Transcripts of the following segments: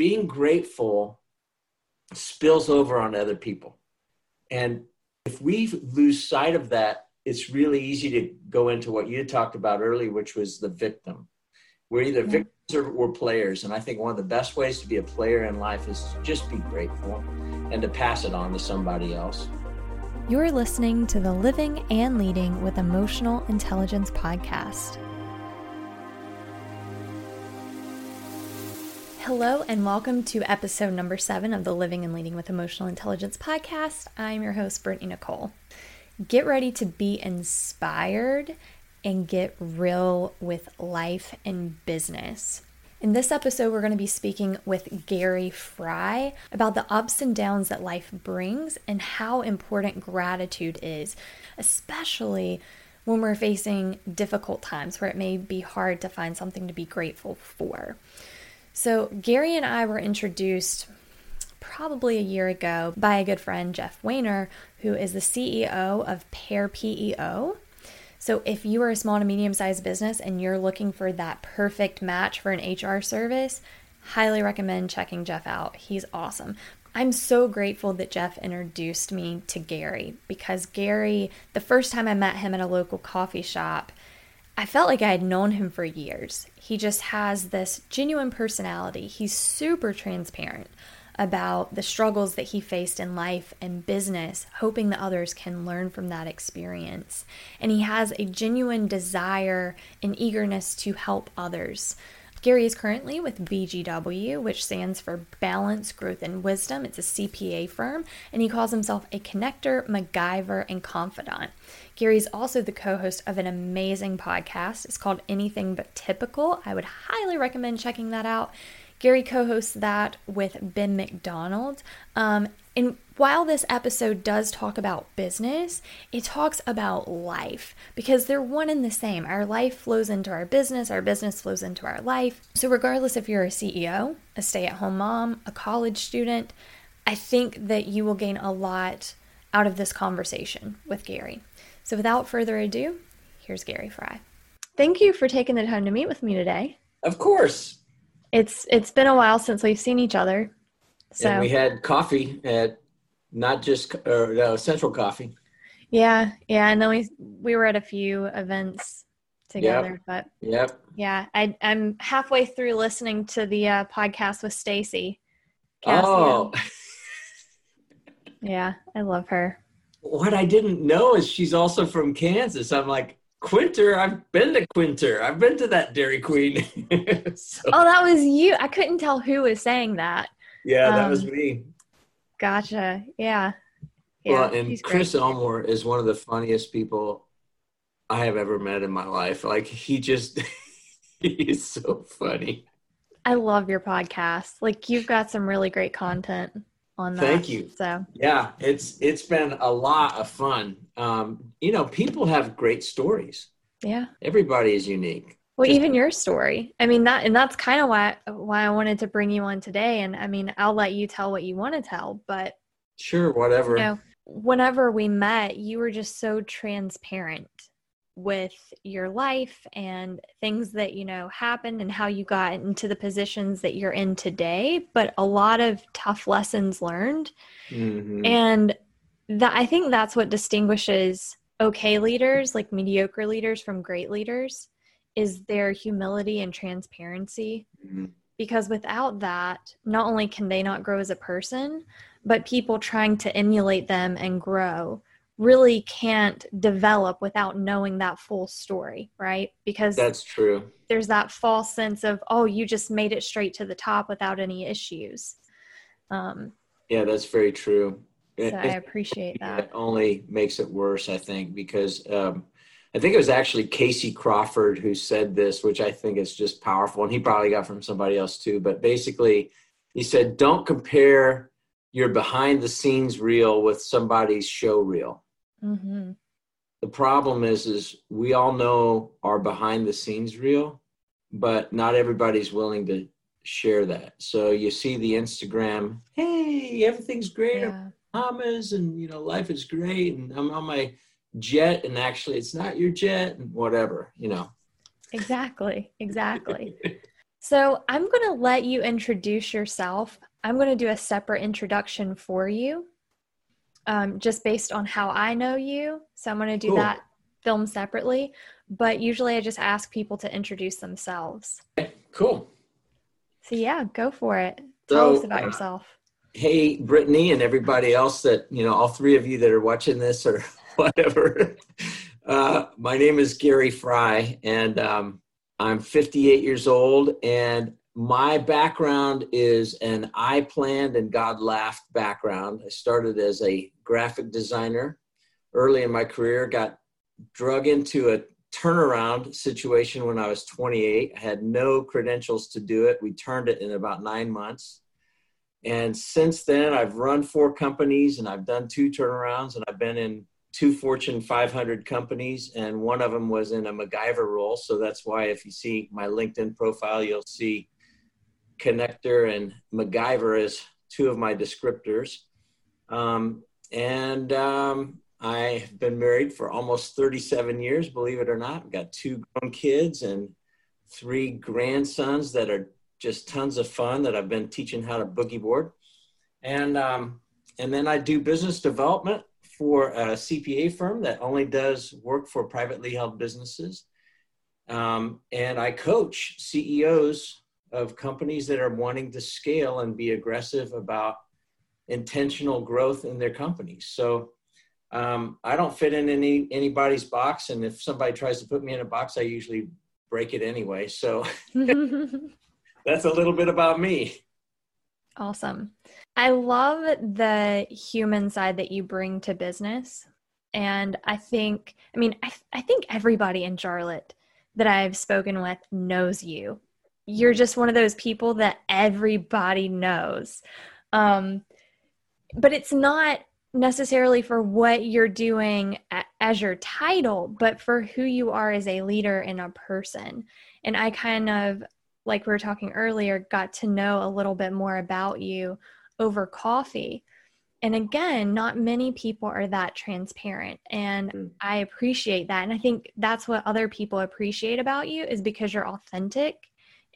being grateful spills over on other people. And if we lose sight of that, it's really easy to go into what you talked about earlier, which was the victim. We're either yeah. victims or we're players. And I think one of the best ways to be a player in life is to just be grateful and to pass it on to somebody else. You're listening to the Living and Leading with Emotional Intelligence podcast. Hello, and welcome to episode number seven of the Living and Leading with Emotional Intelligence podcast. I'm your host, Brittney-Nichole. Get ready to be inspired and get real with life and business. In this episode, we're going to be speaking with Gary Frey about the ups and downs that life brings and how important gratitude is, especially when we're facing difficult times where it may be hard to find something to be grateful for. So, Gary and I were introduced probably a year ago by a good friend, Jeff Wanner, who is the CEO of PairPEO. So, if you are a small to medium sized business and you're looking for that perfect match for an HR service, highly recommend checking Jeff out. He's awesome. I'm so grateful that Jeff introduced me to Gary because Gary, the first time I met him at a local coffee shop, I felt like I had known him for years. He just has this genuine personality. He's super transparent about the struggles that he faced in life and business, hoping that others can learn from that experience. And he has a genuine desire and eagerness to help others. Gary is currently with BGW, which stands for Balance, Growth, and Wisdom. It's a CPA firm, and he calls himself a connector, MacGyver, and confidant. Gary's also the co host of an amazing podcast. It's called Anything But Typical. I would highly recommend checking that out. Gary co hosts that with Ben McDonald. Um, and while this episode does talk about business, it talks about life because they're one and the same. Our life flows into our business, our business flows into our life. So, regardless if you're a CEO, a stay at home mom, a college student, I think that you will gain a lot out of this conversation with Gary. So, without further ado, here's Gary Frey. Thank you for taking the time to meet with me today. Of course. It's it's been a while since we've seen each other. So and we had coffee at not just or no, Central Coffee. Yeah, yeah, and then we we were at a few events together. Yep. But yep, yeah, I I'm halfway through listening to the uh, podcast with Stacy. Oh, yeah, I love her. What I didn't know is she's also from Kansas. I'm like, Quinter, I've been to Quinter. I've been to that Dairy Queen. so. Oh, that was you. I couldn't tell who was saying that. Yeah, that um, was me. Gotcha. Yeah. yeah well, and Chris Elmore is one of the funniest people I have ever met in my life. Like he just he's so funny. I love your podcast. Like you've got some really great content on that. Thank you. So yeah, it's it's been a lot of fun. Um, you know, people have great stories. Yeah. Everybody is unique. Well, even your story. I mean that and that's kind of why why I wanted to bring you on today. And I mean, I'll let you tell what you want to tell, but sure, whatever. You know, whenever we met, you were just so transparent with your life and things that you know happened and how you got into the positions that you're in today but a lot of tough lessons learned mm-hmm. and that i think that's what distinguishes okay leaders like mediocre leaders from great leaders is their humility and transparency mm-hmm. because without that not only can they not grow as a person but people trying to emulate them and grow really can't develop without knowing that full story, right? Because that's true. There's that false sense of, oh, you just made it straight to the top without any issues. Um, yeah, that's very true. So I appreciate that. It only makes it worse, I think, because um, I think it was actually Casey Crawford who said this, which I think is just powerful. And he probably got from somebody else too. But basically, he said, don't compare your behind the scenes reel with somebody's show reel Mm-hmm. The problem is, is we all know our behind the scenes reel, but not everybody's willing to share that. So you see the Instagram, hey, everything's great, yeah. Bahamas, and you know life is great, and I'm on my jet, and actually it's not your jet, and whatever, you know. Exactly, exactly. So I'm going to let you introduce yourself. I'm going to do a separate introduction for you, um, just based on how I know you. So I'm going to do cool. that film separately. But usually I just ask people to introduce themselves. Okay, cool. So yeah, go for it. Tell so, us about uh, yourself. Hey, Brittney, and everybody else that you know, all three of you that are watching this or whatever. Uh, my name is Gary Frey, and um, I'm 58 years old. And my background is an I planned and God laughed background. I started as a graphic designer early in my career, got drug into a turnaround situation when I was 28. I had no credentials to do it. We turned it in about nine months. And since then, I've run four companies and I've done two turnarounds and I've been in two Fortune 500 companies, and one of them was in a MacGyver role. So that's why if you see my LinkedIn profile, you'll see connector and MacGyver as two of my descriptors. Um, and um, I've been married for almost 37 years, believe it or not. I've got two grown kids and three grandsons that are just tons of fun that I've been teaching how to boogie board. And, um, and then I do business development for a CPA firm that only does work for privately held businesses. Um, and I coach CEOs of companies that are wanting to scale and be aggressive about intentional growth in their companies. So um, I don't fit in any anybody's box, and if somebody tries to put me in a box, I usually break it anyway. So that's a little bit about me. Awesome. I love the human side that you bring to business. And I think, I mean, I, I think everybody in Charlotte that I've spoken with knows you. You're just one of those people that everybody knows. Um, but it's not necessarily for what you're doing as your title, but for who you are as a leader and a person. And I kind of like we were talking earlier, got to know a little bit more about you over coffee. And again, not many people are that transparent. And mm. I appreciate that. And I think that's what other people appreciate about you is because you're authentic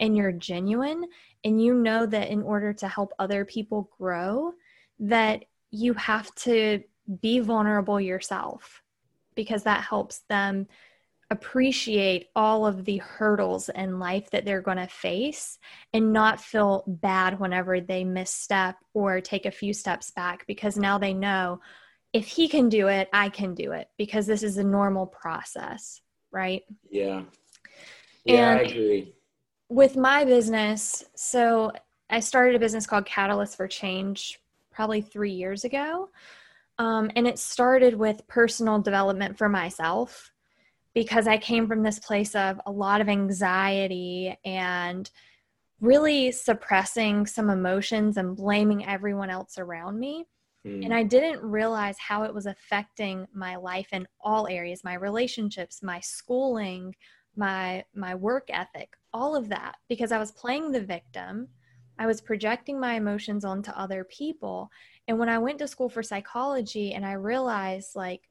and you're genuine. And you know that in order to help other people grow, that you have to be vulnerable yourself because that helps them appreciate all of the hurdles in life that they're going to face and not feel bad whenever they misstep or take a few steps back because now they know if he can do it, I can do it because this is a normal process, right? Yeah. Yeah, and I agree. With my business, so I started a business called Catalyst for Change probably three years ago. Um, and it started with personal development for myself because I came from this place of a lot of anxiety and really suppressing some emotions and blaming everyone else around me. Mm. And I didn't realize how it was affecting my life in all areas, my relationships, my schooling, my my work ethic, all of that because I was playing the victim. I was projecting my emotions onto other people. And when I went to school for psychology and I realized like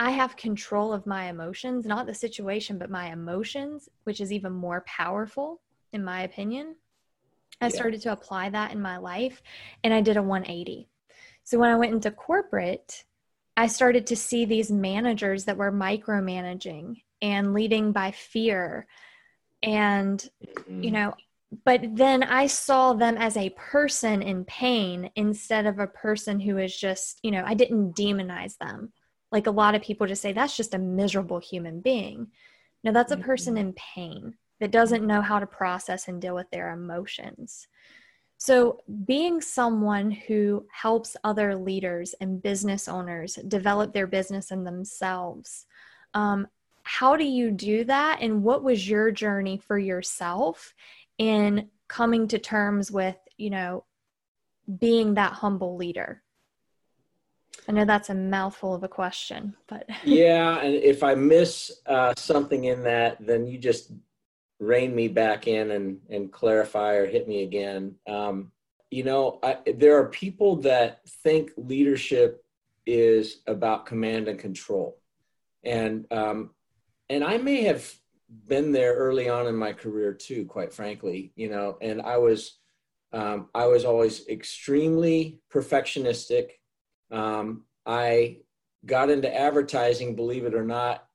I have control of my emotions, not the situation, but my emotions, which is even more powerful, in my opinion. I yeah. started to apply that in my life and I did a 180. So when I went into corporate, I started to see these managers that were micromanaging and leading by fear. And, mm-hmm. you know, but then I saw them as a person in pain instead of a person who is just, you know, I didn't demonize them. Like a lot of people just say, that's just a miserable human being. No, that's a mm-hmm. person in pain that doesn't know how to process and deal with their emotions. So, being someone who helps other leaders and business owners develop their business and themselves, um, how do you do that? And what was your journey for yourself in coming to terms with, you know, being that humble leader? I know that's a mouthful of a question, but yeah, and if I miss uh, something in that, then you just rein me back in and and clarify or hit me again. Um, you know, I, there are people that think leadership is about command and control, and um, and I may have been there early on in my career too, quite frankly, you know, and I was, um, I was always extremely perfectionistic. Um, I got into advertising, believe it or not,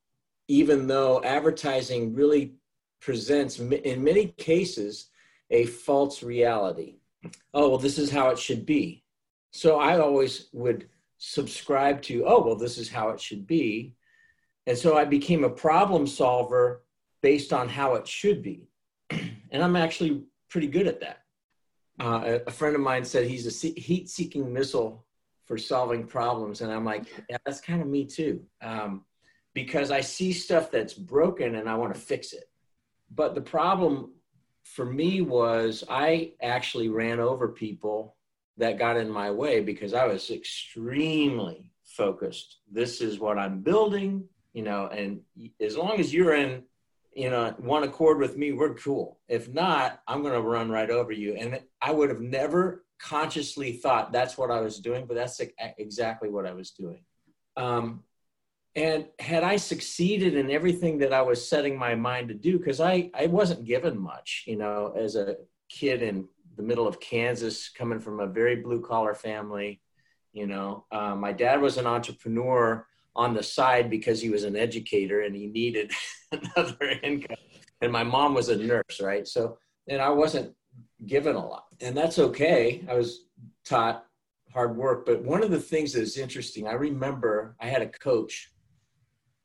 even though advertising really presents, in many cases, a false reality. Oh, well, this is how it should be. So I always would subscribe to, oh, well, this is how it should be. And so I became a problem solver based on how it should be. and I'm actually pretty good at that. Uh, a, friend of mine said he's a heat seeking missile for solving problems. And I'm like, yeah, that's kind of me too. Um, because I see stuff that's broken and I want to fix it. But the problem for me was I actually ran over people that got in my way because I was extremely focused. This is what I'm building, you know, and as long as you're in, you know, one accord with me, we're cool. If not, I'm going to run right over you. And I would have never consciously thought that's what I was doing, but that's exactly what I was doing. Um, and had I succeeded in everything that I was setting my mind to do, because I, I wasn't given much, you know, as a kid in the middle of Kansas, coming from a very blue collar family, you know, uh, my dad was an entrepreneur on the side because he was an educator and he needed another income. And my mom was a nurse, right? So, and I wasn't given a lot, and that's okay. I was taught hard work, but one of the things that is interesting, I remember I had a coach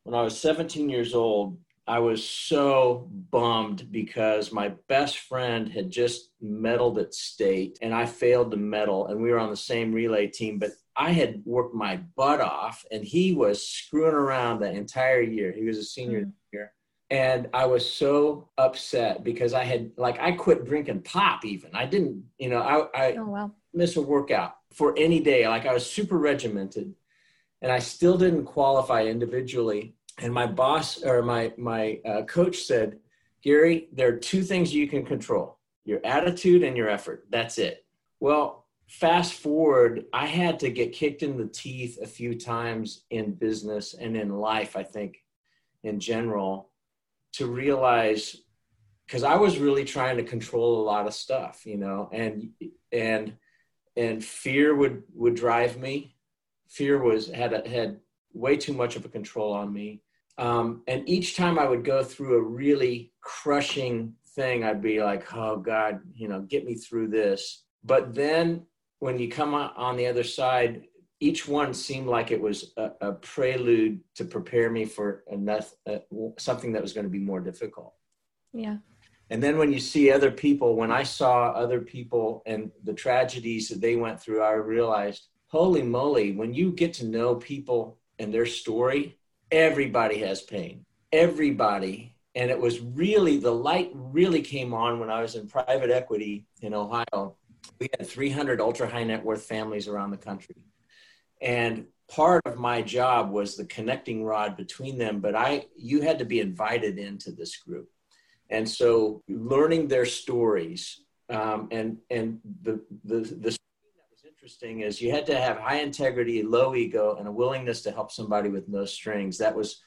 when I was 17 years old, I was so bummed because my best friend had just medaled at state and I failed to medal, and we were on the same relay team. But I had worked my butt off, and he was screwing around the entire year. He was a senior mm. year. And I was so upset because I had, like, I quit drinking pop even. I didn't, you know, I, I oh, wow. miss a workout for any day. Like, I was super regimented and I still didn't qualify individually. And my boss or my my uh, coach said, Gary, there are two things you can control: your attitude and your effort. That's it. Well, fast forward, I had to get kicked in the teeth a few times in business and in life. I think, in general, to realize because I was really trying to control a lot of stuff, you know, and and and fear would would drive me fear was had a, had way too much of a control on me. Um, and each time I would go through a really crushing thing, I'd be like, "Oh God, you know, get me through this." But then when you come on the other side, each one seemed like it was a, a prelude to prepare me for enough, uh, something that was going to be more difficult. Yeah. And then when you see other people, when I saw other people and the tragedies that they went through, I realized holy moly, when you get to know people and their story, everybody has pain. Everybody. And it was really, the light really came on when I was in private equity in Ohio. We had 300 ultra high net worth families around the country. And part of my job was the connecting rod between them, but I, you had to be invited into this group. And so learning their stories um, and, and the, the, the that was interesting is you had to have high integrity, low ego, and a willingness to help somebody with no strings. That was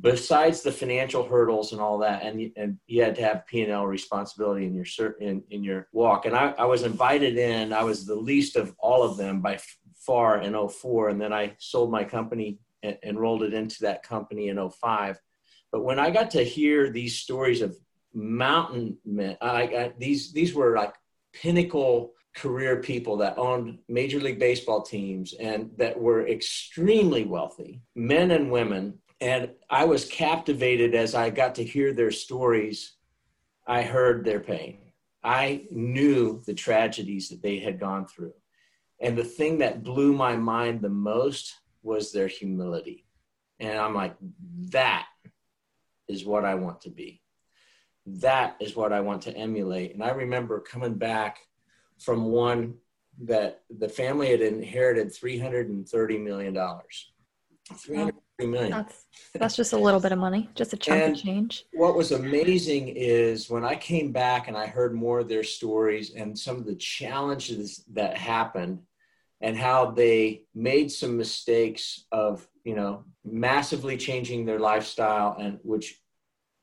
besides the financial hurdles and all that, and and you had to have P and L responsibility in your in in your walk. And I, I was invited in. I was the least of all of them by far in 04, and then I sold my company and, and rolled it into that company in 05. But when I got to hear these stories of mountain men, I, these these were like pinnacle career people that owned major league baseball teams and that were extremely wealthy, men and women. And I was captivated as I got to hear their stories. I heard their pain. I knew the tragedies that they had gone through. And the thing that blew my mind the most was their humility. And I'm like, that is what I want to be. That is what I want to emulate. And I remember coming back from one that the family had inherited 330 million dollars 330 million that's, that's just a little bit of money just a chunk and of change what was amazing is when i came back and i heard more of their stories and some of the challenges that happened and how they made some mistakes of you know massively changing their lifestyle and which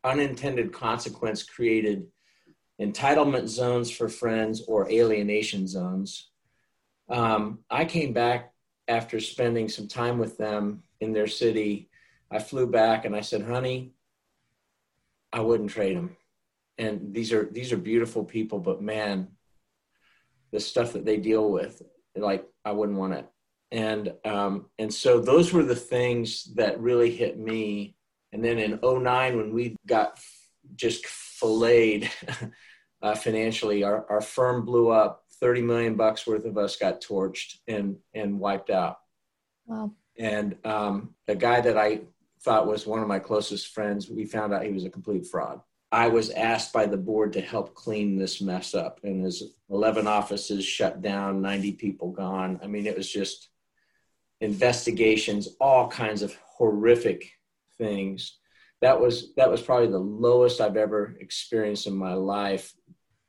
unintended consequence created entitlement zones for friends or alienation zones. Um, I came back after spending some time with them in their city. I flew back and I said, honey, I wouldn't trade them. And these are these are beautiful people, but man, the stuff that they deal with, like I wouldn't want it. And um, and so those were the things that really hit me. And then in 09, when we got just filleted uh, financially, our, our firm blew up. 30 million bucks worth of us got torched and and wiped out. Wow. And um, the guy that I thought was one of my closest friends, we found out he was a complete fraud. I was asked by the board to help clean this mess up, and his 11 offices shut down, 90 people gone. I mean, it was just investigations, all kinds of horrific things. That was that was probably the lowest I've ever experienced in my life.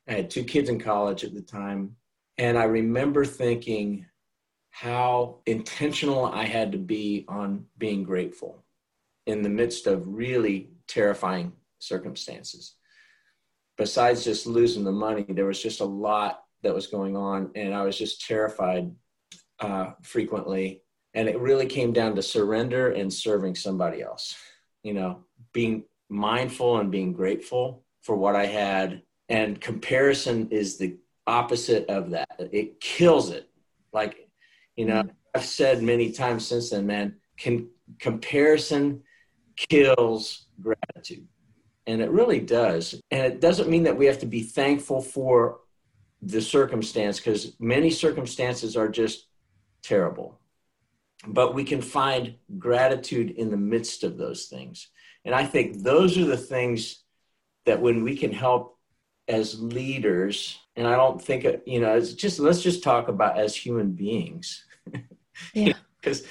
I had two kids in college at the time, and I remember thinking how intentional I had to be on being grateful in the midst of really terrifying circumstances. Besides just losing the money, there was just a lot that was going on, and I was just terrified uh, frequently. And it really came down to surrender and serving somebody else. You know, being mindful and being grateful for what I had. And comparison is the opposite of that. It kills it. Like, you know, mm-hmm. I've said many times since then, man, can comparison kills gratitude. And it really does. And it doesn't mean that we have to be thankful for the circumstance because many circumstances are just terrible. But we can find gratitude in the midst of those things. And I think those are the things that when we can help as leaders, and I don't think, you know, it's just, let's just talk about as human beings. Yeah. Because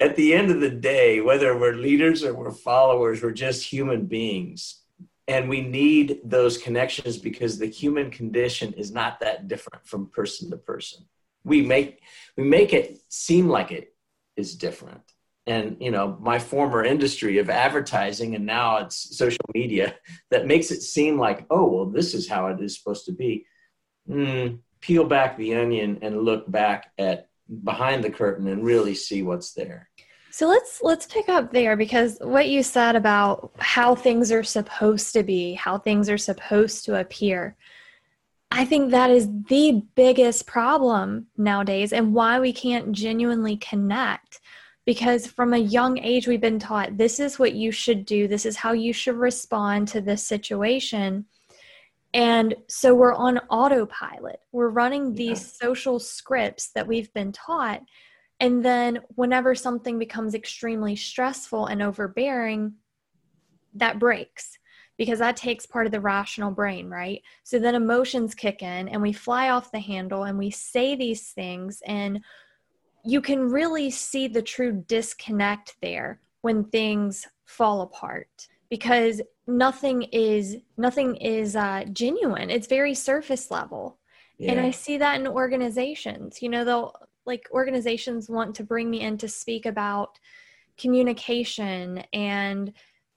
at the end of the day, whether we're leaders or we're followers, we're just human beings. And we need those connections because the human condition is not that different from person to person. We make we make it seem like it is different. And you know, my former industry of advertising and now it's social media that makes it seem like, oh well, this is how it is supposed to be. Mm, peel back the onion and look back at behind the curtain and really see what's there. So let's let's pick up there because what you said about how things are supposed to be, how things are supposed to appear. I think that is the biggest problem nowadays and why we can't genuinely connect because from a young age we've been taught this is what you should do, this is how you should respond to this situation. And so we're on autopilot. We're running these yeah. social scripts that we've been taught. And then whenever something becomes extremely stressful and overbearing, that breaks because that takes part of the rational brain, right? So then emotions kick in and we fly off the handle and we say these things. And you can really see the true disconnect there when things fall apart because nothing is nothing is uh, genuine. It's very surface level. Yeah. and i see that in organizations. You know they'll like organizations want to bring me in to speak about communication and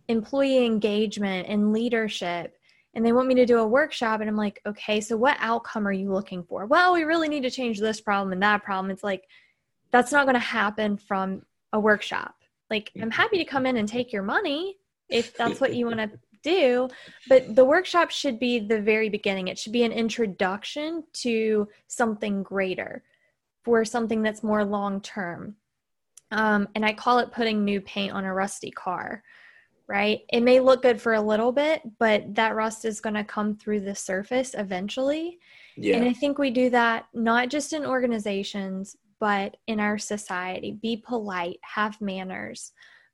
employee engagement and leadership. And they want me to do a workshop and i'm like okay so what outcome are you looking for? Well we really need to change this problem and that problem. It's like that's not going to happen from a workshop. Like i'm happy to come in and take your money if that's what you want to do. But the workshop should be the very beginning. It should be an introduction to something greater for something that's more long term. Um, and I call it putting new paint on a rusty car, right? It may look good for a little bit, but that rust is going to come through the surface eventually. Yeah. And I think we do that not just in organizations, but in our society. Be polite, have manners.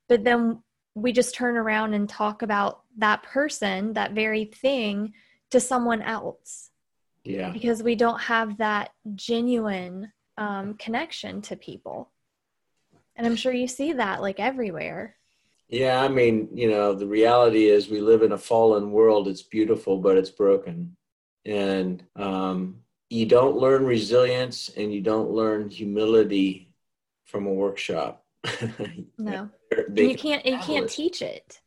But then we just turn around and talk about that person, that very thing to someone else. Yeah. Because we don't have that genuine um, connection to people. And I'm sure you see that like everywhere. Yeah, I mean, you know, the reality is we live in a fallen world. It's beautiful, but it's broken. And um, you don't learn resilience and you don't learn humility from a workshop. no. you can't you can't teach it.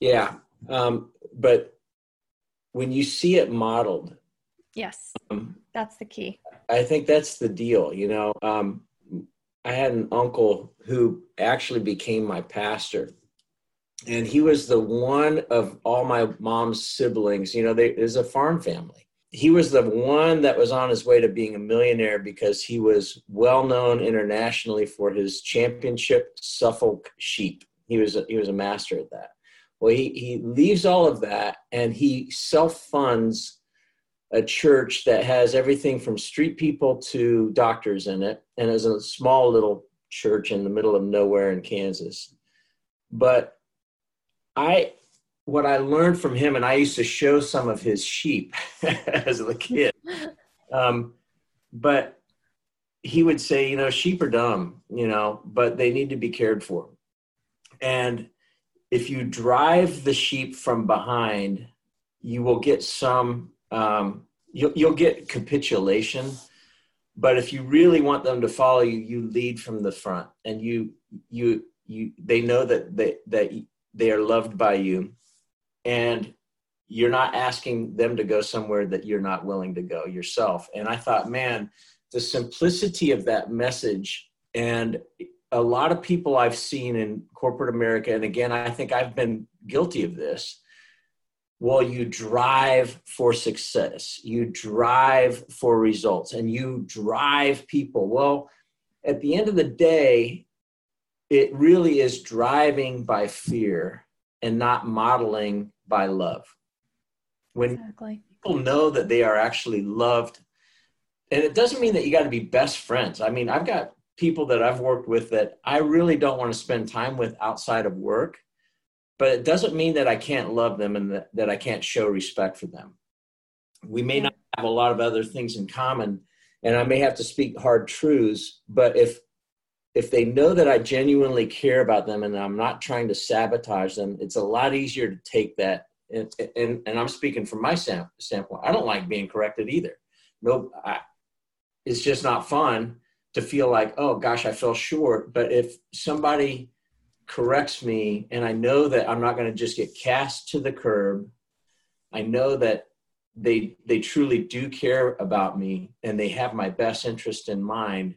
Yeah. Um, but when you see it modeled, yes, um, that's the key. I think that's the deal. You know, um, I had an uncle who actually became my pastor. And he was the one of all my mom's siblings. You know, they, a farm family. He was the one that was on his way to being a millionaire because he was well known internationally for his championship Suffolk sheep. He was a, he was a master at that. Well, he, he leaves all of that and he self funds a church that has everything from street people to doctors in it and is a small little church in the middle of nowhere in Kansas. But I what I learned from him, and I used to show some of his sheep as a kid. Um, but he would say, you know, sheep are dumb, you know, but they need to be cared for. And if you drive the sheep from behind, you will get some um, you'll, you'll get capitulation but if you really want them to follow you you lead from the front and you you you they know that they that they are loved by you and you're not asking them to go somewhere that you're not willing to go yourself. And i thought man the simplicity of that message and a lot of people i've seen in corporate america and again i think i've been guilty of this well you drive for success you drive for results and you drive people. Well at the end of the day it really is driving by fear and not modeling by love when exactly. people know that they are actually loved and it doesn't mean that you got to be best friends i mean i've got people that i've worked with that i really don't want to spend time with outside of work but it doesn't mean that I can't love them and that, that I can't show respect for them. We may not have a lot of other things in common, and I may have to speak hard truths, but if if they know that I genuinely care about them and I'm not trying to sabotage them, it's a lot easier to take that. And, and, and I'm speaking from my standpoint. I don't like being corrected either. No, I, it's just not fun to feel like, oh gosh, I fell short. But if somebody corrects me and I know that I'm not going to just get cast to the curb. I know that they they truly do care about me and they have my best interest in mind.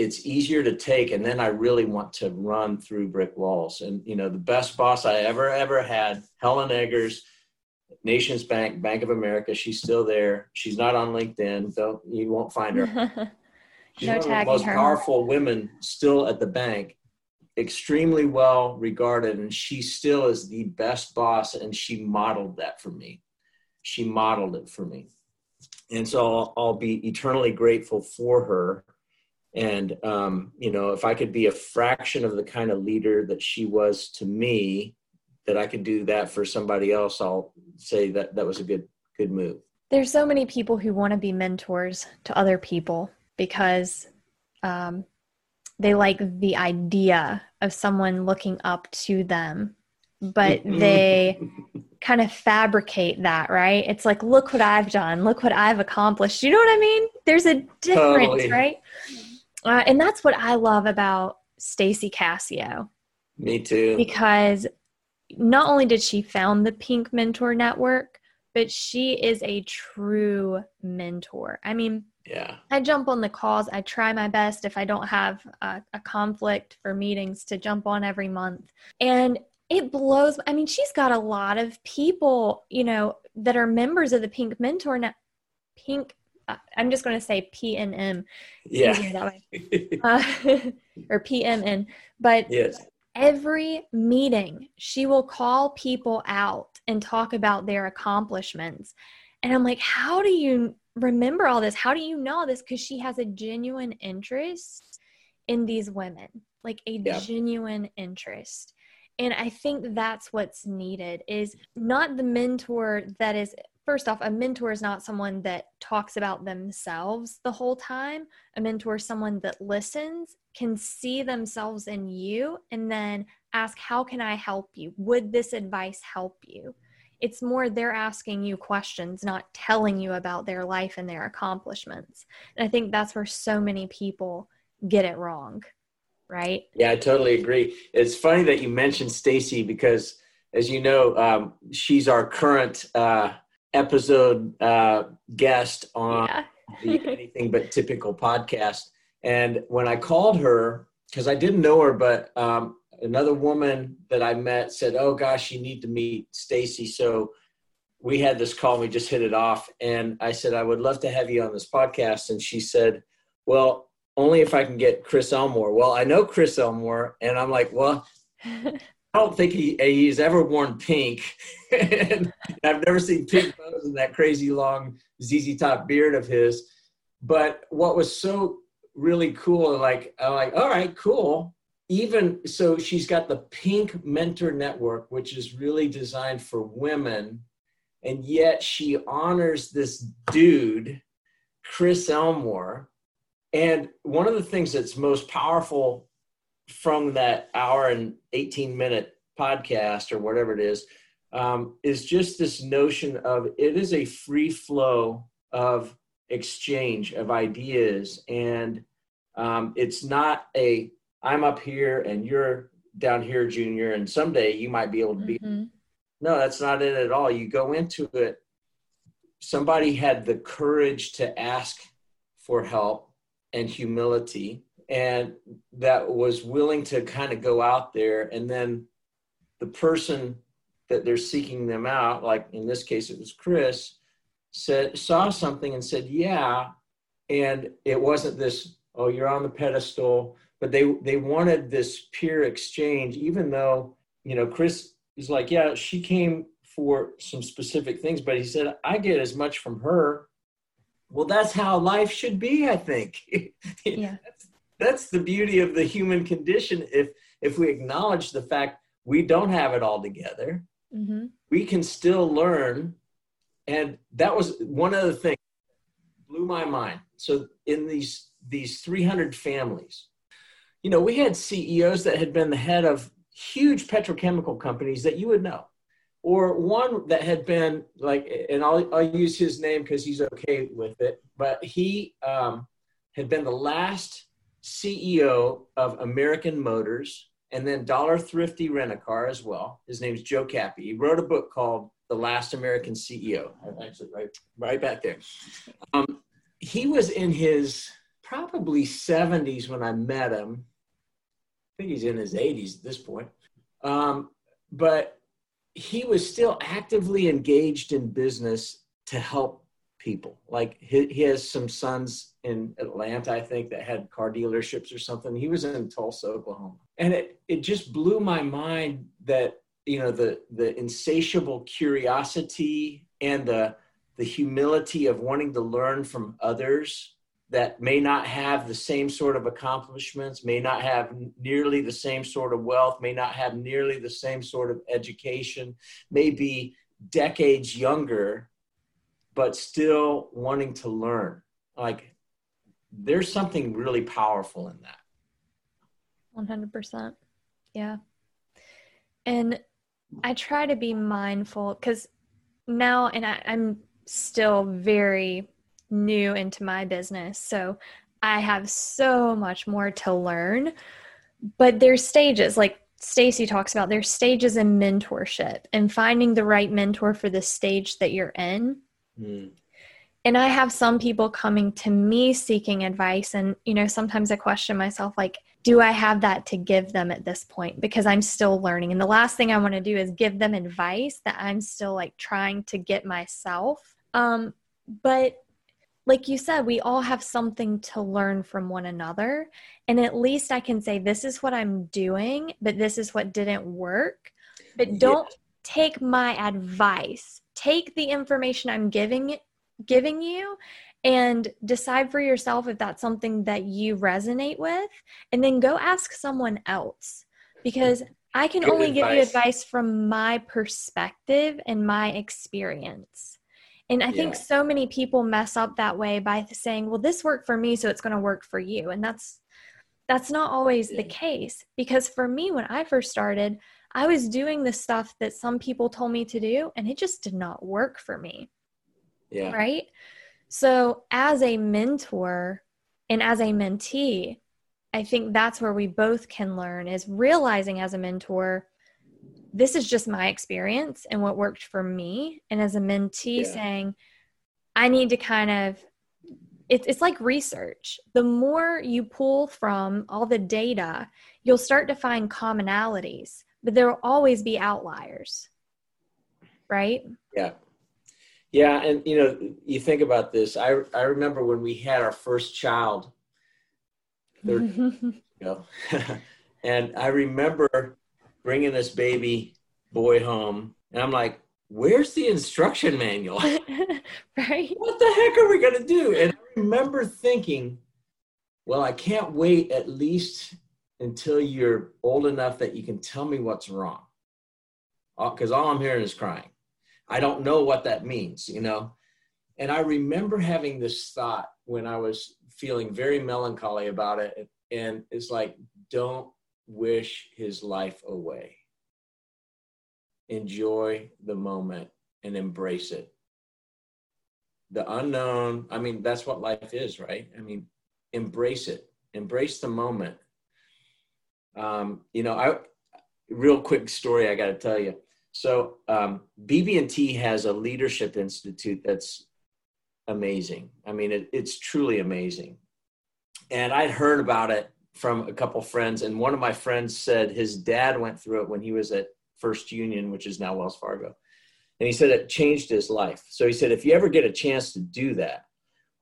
It's easier to take and then I really want to run through brick walls. And you know, the best boss I ever ever had, Helen Eggers, Nations Bank, Bank of America, she's still there. She's not on LinkedIn. Don't you won't find her. She's no one of the most her. powerful women still at the bank extremely well regarded and she still is the best boss and she modeled that for me she modeled it for me and so i'll, I'll be eternally grateful for her and um, you know if i could be a fraction of the kind of leader that she was to me that i could do that for somebody else i'll say that that was a good good move. There's so many people who want to be mentors to other people because um, they like the idea of someone looking up to them but they kind of fabricate that right? It's like look what i've done. Look what i've accomplished. You know what i mean? There's a difference totally. right uh, and that's what i love about stacy cassio. Me too. Because not only did she found the pink mentor network but she is a true mentor. I mean yeah. I jump on the calls. I try my best if i don't have a, a, conflict for meetings to jump on every month. And it blows i mean she's got a lot of people you know that are members of the pink mentor net pink i'm just going to say pnm yeah that way. uh, or pmn but yes every meeting she will call people out and talk about their accomplishments and i'm like how do you remember all this? How do you know this? Because she has a genuine interest in these women, like a yeah. genuine interest. And I think that's what's needed is not the mentor that is first off, a mentor is not someone that talks about themselves the whole time. A mentor is someone that listens, can see themselves in you, and then ask, How can I help you? Would this advice help you? it's more they're asking you questions, not telling you about their life and their accomplishments. And I think that's where so many people get it wrong, right? Yeah, I totally agree. It's funny that you mentioned Stacy because as you know, um, she's our current uh, episode uh, guest on yeah. the Anything But Typical podcast. And when I called her, because I didn't know her, but um, another woman that I met said, "Oh gosh, you need to meet Stacy." So we had this call. And we just hit it off, and I said, "I would love to have you on this podcast." And she said, "Well, only if I can get Chris Elmore." Well, I know Chris Elmore, and I'm like, "Well." I don't think he he's ever worn pink. I've never seen pink clothes and that crazy long ZZ Top beard of his. But what was so really cool, like I'm like, all right, cool. Even so, she's got the Pink Mentor Network, which is really designed for women, and yet she honors this dude, Chris Elmore. And one of the things that's most powerful from that hour and 18 minute podcast or whatever it is um, is just this notion of it is a free flow of exchange of ideas and um, it's not a i'm up here and you're down here junior and someday you might be able to be mm-hmm. no that's not it at all you go into it somebody had the courage to ask for help and humility and that was willing to kind of go out there and then the person that they're seeking them out like in this case it was chris said saw something and said yeah and it wasn't this oh you're on the pedestal but they they wanted this peer exchange even though you know chris is like yeah she came for some specific things but he said i get as much from her. Well that's how life should be i think. Yeah. That's the beauty of the human condition. If if we acknowledge the fact we don't have it all together mm-hmm. we can still learn. And that was one of the things blew my mind. So in these these 300 families you know we had ceos that had been the head of huge petrochemical companies that you would know or one that had been like and i'll, I'll use his name because he's okay with it but he um, had been the last CEO of American Motors and then Dollar Thrifty Rent a Car as well. His name's Joe Cappy. He wrote a book called The Last American CEO. Actually, right, right back there. Um, he was in his probably 70s when I met him. I think he's in his 80s at this point. Um, but he was still actively engaged in business to help people. Like he, he has some sons in Atlanta, I think, that had car dealerships or something. He was in Tulsa, Oklahoma. And it, it just blew my mind that, you know, the, the insatiable curiosity and the, the humility of wanting to learn from others that may not have the same sort of accomplishments, may not have nearly the same sort of wealth, may not have nearly the same sort of education, may be decades younger, but still wanting to learn. Like there's something really powerful in that. 100%. Yeah. And I try to be mindful because now, and I, I'm still very new into my business. So I have so much more to learn. But there's stages, like Stacy talks about, there's stages in mentorship and finding the right mentor for the stage that you're in. Mm and i have some people coming to me seeking advice and you know sometimes i question myself like do i have that to give them at this point? Because i'm still learning. And the last thing i want to do is give them advice that i'm still like trying to get myself. Um but like you said we all have something to learn from one another. And at least i can say this is what i'm doing but this is what didn't work. But don't yeah. take my advice take the information i'm giving giving you and decide for yourself if that's something that you resonate with and then go ask someone else because I can Good only advice. give you advice from my perspective and my experience. And I think so many people mess up that way by saying, "Well, this worked for me, so it's going to work for you." And that's that's not always the case because for me when I first started, I was doing the stuff that some people told me to do and it just did not work for me. Yeah. Right. So, as a mentor and as a mentee, I think that's where we both can learn is realizing as a mentor, this is just my experience and what worked for me. And as a mentee, yeah. saying, I need to kind of, it's, it's like research. The more you pull from all the data, you'll start to find commonalities, but there will always be outliers. Right? Yeah. Yeah. And, you know, you think about this. I, I remember when we had our first child, you know, and I remember bringing this baby boy home, and I'm like, "Where's the instruction manual? right? What the heck are we gonna do?" And I remember thinking, "Well, I can't wait at least until you're old enough that you can tell me what's wrong, because all I'm hearing is crying. I don't know what that means, you know." And I remember having this thought when I was feeling very melancholy about it, and it's like, don't wish his life away. Enjoy the moment and embrace it. The unknown, I mean, that's what life is, right? I mean, embrace it, embrace the moment. Um, you know, I real quick story I got to tell you. So, um, BB&T has a leadership institute that's amazing. I mean, it, it's truly amazing. And I'd heard about it from a couple friends, and one of my friends said his dad went through it when he was at First Union, which is now Wells Fargo, and he said it changed his life. So he said if you ever get a chance to do that,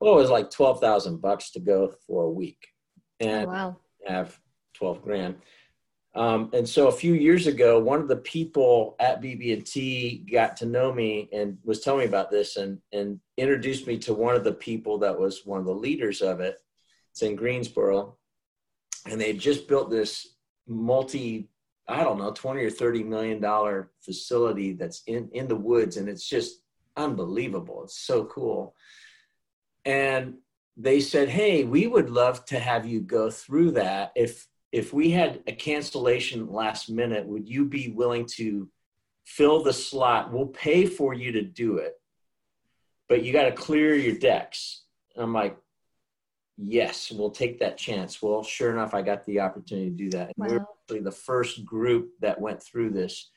well, it was like twelve thousand bucks to go for a week, and oh, wow. have twelve grand. Um, and so a few years ago, one of the people at BB&T got to know me and was telling me about this and, and introduced me to one of the people that was one of the leaders of it. It's in Greensboro and they just built this multi i don't know 20 or 30 million dollar facility that's in in the woods and it's just unbelievable it's so cool and they said hey we would love to have you go through that if if we had a cancellation last minute would you be willing to fill the slot we'll pay for you to do it but you got to clear your decks and i'm like yes, we'll take that chance. Well, sure enough, I got the opportunity to do that. Wow. We were actually the first group that went through this.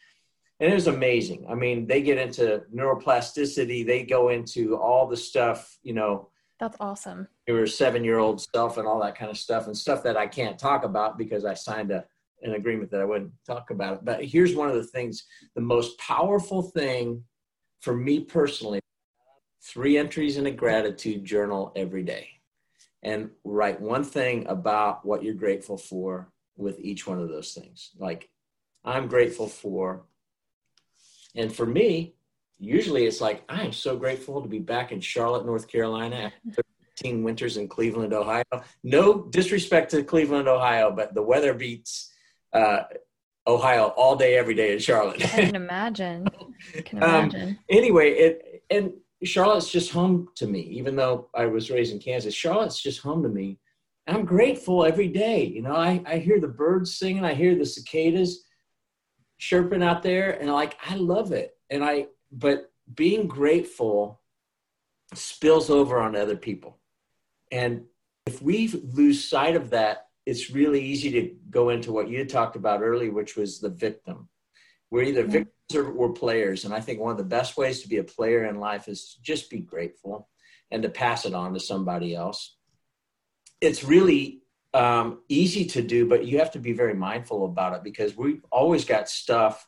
And it was amazing. I mean, they get into neuroplasticity, they go into all the stuff, you know. That's awesome. Your seven year old self and all that kind of stuff, and stuff that I can't talk about because I signed a, an agreement that I wouldn't talk about it. But here's one of the things the most powerful thing for me personally three entries in a gratitude journal every day and write one thing about what you're grateful for with each one of those things. Like, I'm grateful for, and for me, usually it's like, I am so grateful to be back in Charlotte, North Carolina after 13 winters in Cleveland, Ohio. No disrespect to Cleveland, Ohio, but the weather beats uh, Ohio all day, every day in Charlotte. I can imagine. I can um, imagine. Um, anyway, it, and Charlotte's just home to me, even though I was raised in Kansas. Charlotte's just home to me. I'm grateful every day. You know, I, I hear the birds singing, I hear the cicadas chirping out there, and like I love it. And I, but being grateful spills over on other people. And if we lose sight of that, it's really easy to go into what you talked about earlier, which was the victim. We're either mm-hmm. victims or we're players. And I think one of the best ways to be a player in life is to just be grateful and to pass it on to somebody else. It's really um, easy to do, but you have to be very mindful about it because we've always got stuff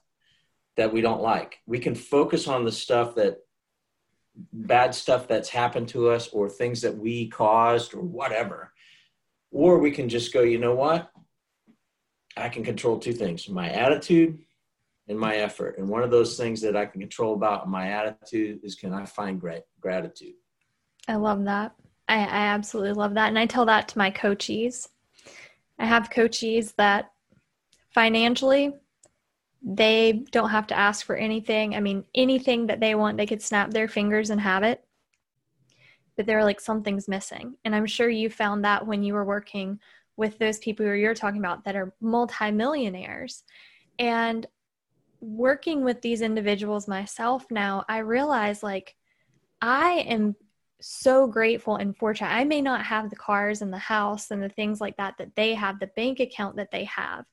that we don't like. We can focus on the stuff that bad stuff that's happened to us or things that we caused or whatever. Or we can just go, you know what? I can control two things my attitude and my effort. And one of those things that I can control about my attitude is can I find gratitude? I love that. I, I absolutely love that. And I tell that to my coaches. I have coaches that financially, they don't have to ask for anything. I mean, anything that they want, they could snap their fingers and have it. But they're like, something's missing. And I'm sure you found that when you were working with those people who you're talking about that are multimillionaires. And working with these individuals myself now, I realize like I am so grateful and fortunate. I may not have the cars and the house and the things like that that they have, the bank account that they have,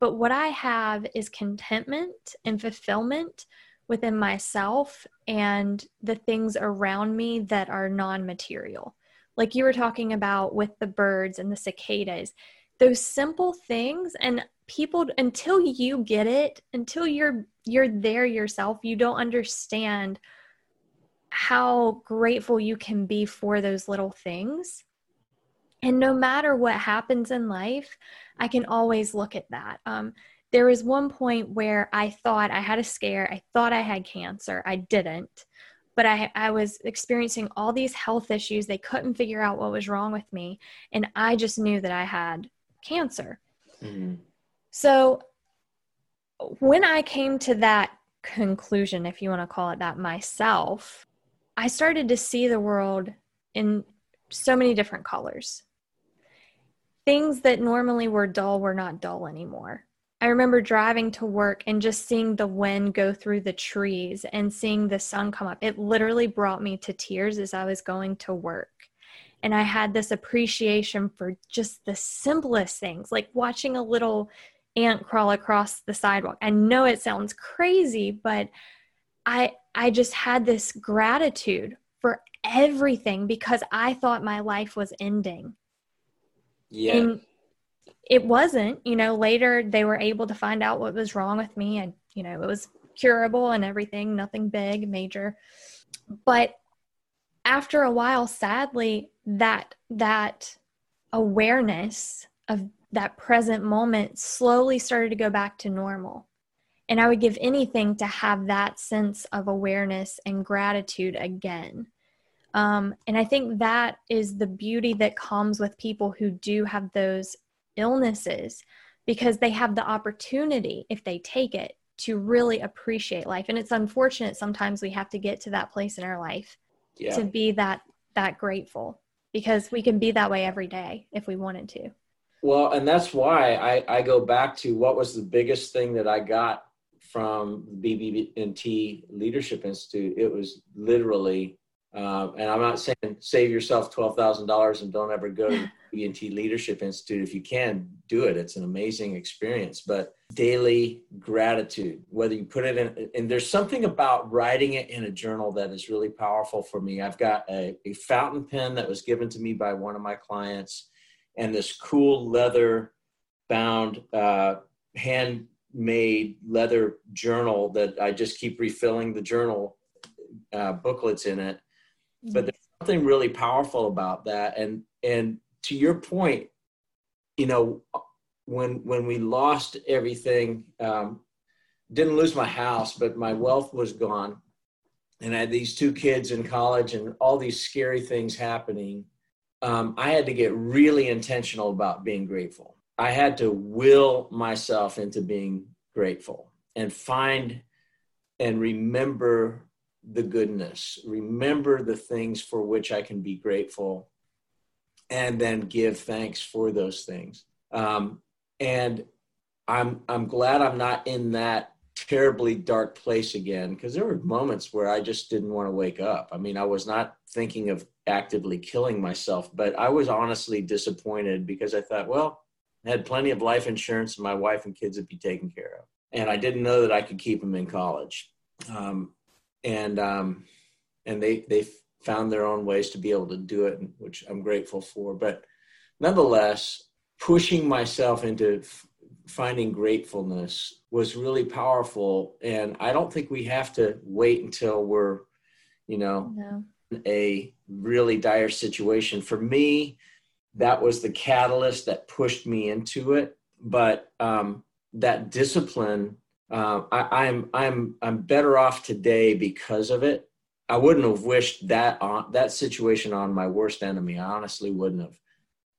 but what I have is contentment and fulfillment within myself and the things around me that are non material. Like you were talking about with the birds and the cicadas, those simple things and people until you get it until you're you're there yourself you don't understand how grateful you can be for those little things and no matter what happens in life i can always look at that um, there was one point where i thought i had a scare i thought i had cancer i didn't but I, I was experiencing all these health issues they couldn't figure out what was wrong with me and i just knew that i had cancer mm-hmm. So when I came to that conclusion, if you want to call it that myself, I started to see the world in so many different colors. Things that normally were dull were not dull anymore. I remember driving to work and just seeing the wind go through the trees and seeing the sun come up. It literally brought me to tears as I was going to work. And I had this appreciation for just the simplest things, like watching a little ant crawl across the sidewalk. I know it sounds crazy, but I I just had this gratitude for everything because I thought my life was ending. Yeah. And it wasn't, you know, later they were able to find out what was wrong with me and you know, it was curable and everything, nothing big, major. But after a while sadly that that awareness of that present moment slowly started to go back to normal. And I would give anything to have that sense of awareness and gratitude again. Um, and I think that is the beauty that comes with people who do have those illnesses because they have the opportunity, if they take it, to really appreciate life. And it's unfortunate sometimes we have to get to that place in our life yeah. to be that that grateful because we can be that way every day if we wanted to. Well, and that's why I, I go back to what was the biggest thing that I got from BB&T Leadership Institute. It was literally, uh, and I'm not saying save yourself twelve thousand dollars and don't ever go to BB&T Leadership Institute. If you can, do it. It's an amazing experience. But daily gratitude, whether you put it in, and there's something about writing it in a journal that is really powerful for me. I've got a, a fountain pen that was given to me by one of my clients and this cool leather bound uh, handmade leather journal that I just keep refilling the journal uh, booklets in it. But there's something really powerful about that. And and to your point, you know, when when we lost everything, um, didn't lose my house, but my wealth was gone, and I had these two kids in college and all these scary things happening um, I had to get really intentional about being grateful. I had to will myself into being grateful and find and remember the goodness, remember the things for which I can be grateful, and then give thanks for those things. Um, and I'm I'm glad I'm not in that terribly dark place again because there were moments where I just didn't want to wake up. I mean, I was not thinking of actively killing myself, but I was honestly disappointed because I thought, well, I had plenty of life insurance and my wife and kids would be taken care of. And I didn't know that I could keep them in college. Um, and um, and they they found their own ways to be able to do it, which I'm grateful for. But nonetheless, pushing myself into f- finding gratefulness was really powerful. And I don't think we have to wait until we're, you know, no a really dire situation. For me, that was the catalyst that pushed me into it. But um, that discipline, uh, I, I'm I'm I'm better off today because of it. I wouldn't have wished that on that situation on my worst enemy. I honestly wouldn't have.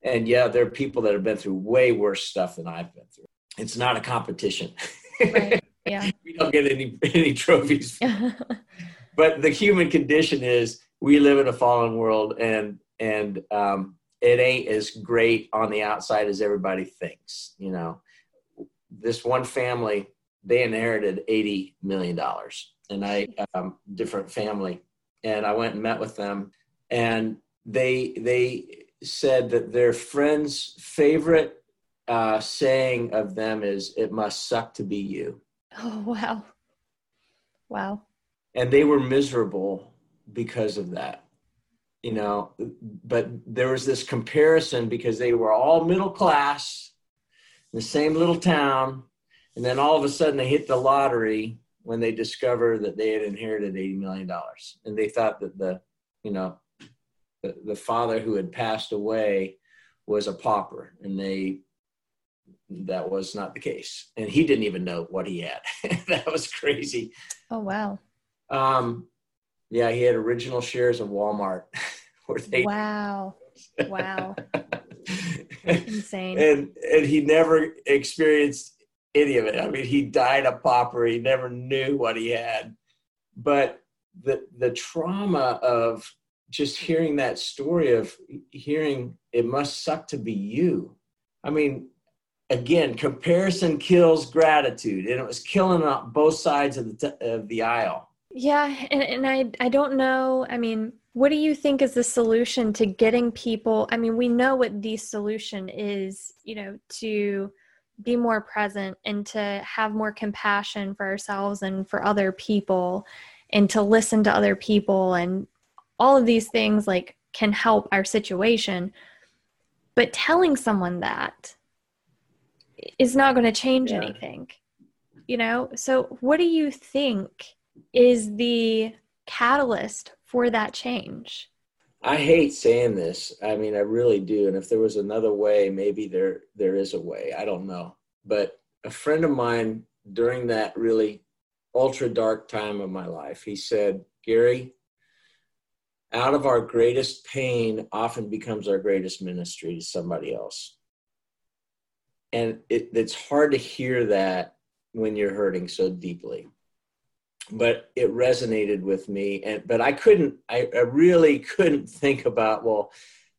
And yeah, there are people that have been through way worse stuff than I've been through. It's not a competition. Right. Yeah. we don't get any any trophies. but the human condition is we live in a fallen world and and um, it ain't as great on the outside as everybody thinks you know this one family they inherited 80 million dollars and i um, different family and i went and met with them and they they said that their friend's favorite uh, saying of them is, "It must suck to be you." Oh wow, wow. And they were miserable because of that, you know. But there was this comparison because they were all middle class, in the same little town, and then all of a sudden they hit the lottery when they discovered that they had inherited eighty million dollars, and they thought that the, you know, the, the father who had passed away was a pauper, and they that was not the case. And he didn't even know what he had. That was crazy. Oh wow. Um yeah he had original shares of walmart. Where they wow. Wow. Insane. And and he never experienced any of it i mean he died a pauper he never knew what he had but the the trauma of just hearing that story of hearing it must suck to be you i mean again, comparison kills gratitude, and it was killing on both sides of the of the aisle. Yeah, and, and I I don't know. I mean, what do you think is the solution to getting people? I mean, we know what the solution is. You know, to be more present and to have more compassion for ourselves and for other people, and to listen to other people, and all of these things like can help our situation. But telling someone that is not going to change yeah. anything you know so what do you think is the catalyst for that change i hate saying this. I mean i really do and if there was another way maybe there there is a way. I don't know. But a friend of mine during that really ultra dark time of my life he said gary out of our greatest pain often becomes our greatest ministry to somebody else. And it, it's hard to hear that when you're hurting so deeply but it resonated with me. And but i couldn't i, I really couldn't think about well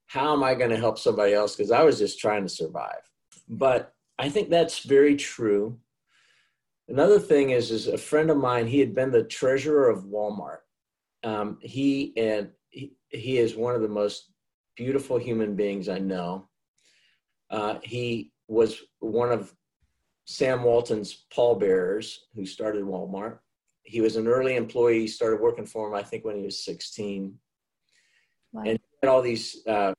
how am i going to help somebody else? Because i was just trying to survive. But i think that's very true. Another thing is is a friend of mine he had been the treasurer of walmart. Um, he and he, he is one of the most beautiful human beings i know. Uh, he was one of Sam Walton's pallbearers who started Walmart. He was an early employee, started working for him, I think, when he was 16. Wow. And had all these, uh,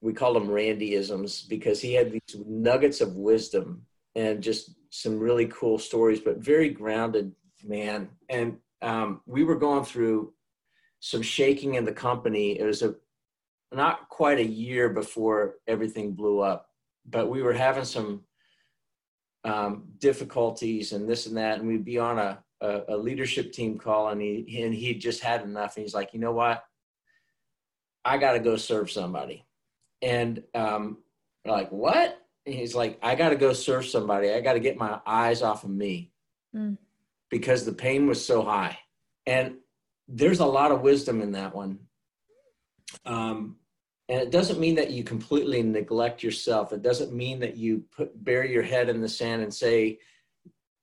we call them Randyisms because he had these nuggets of wisdom and just some really cool stories, but very grounded man. And um, we were going through some shaking in the company. It was a not quite a year before everything blew up but we were having some um, difficulties and this and that, and we'd be on a, a, a leadership team call, and he and he just had enough, and he's like, you know what, I got to go serve somebody, and um, like what? And he's like, I got to go serve somebody. I got to get my eyes off of me mm. because the pain was so high, and there's a lot of wisdom in that one. Um, and it doesn't mean that you completely neglect yourself it doesn't mean that you put bury your head in the sand and say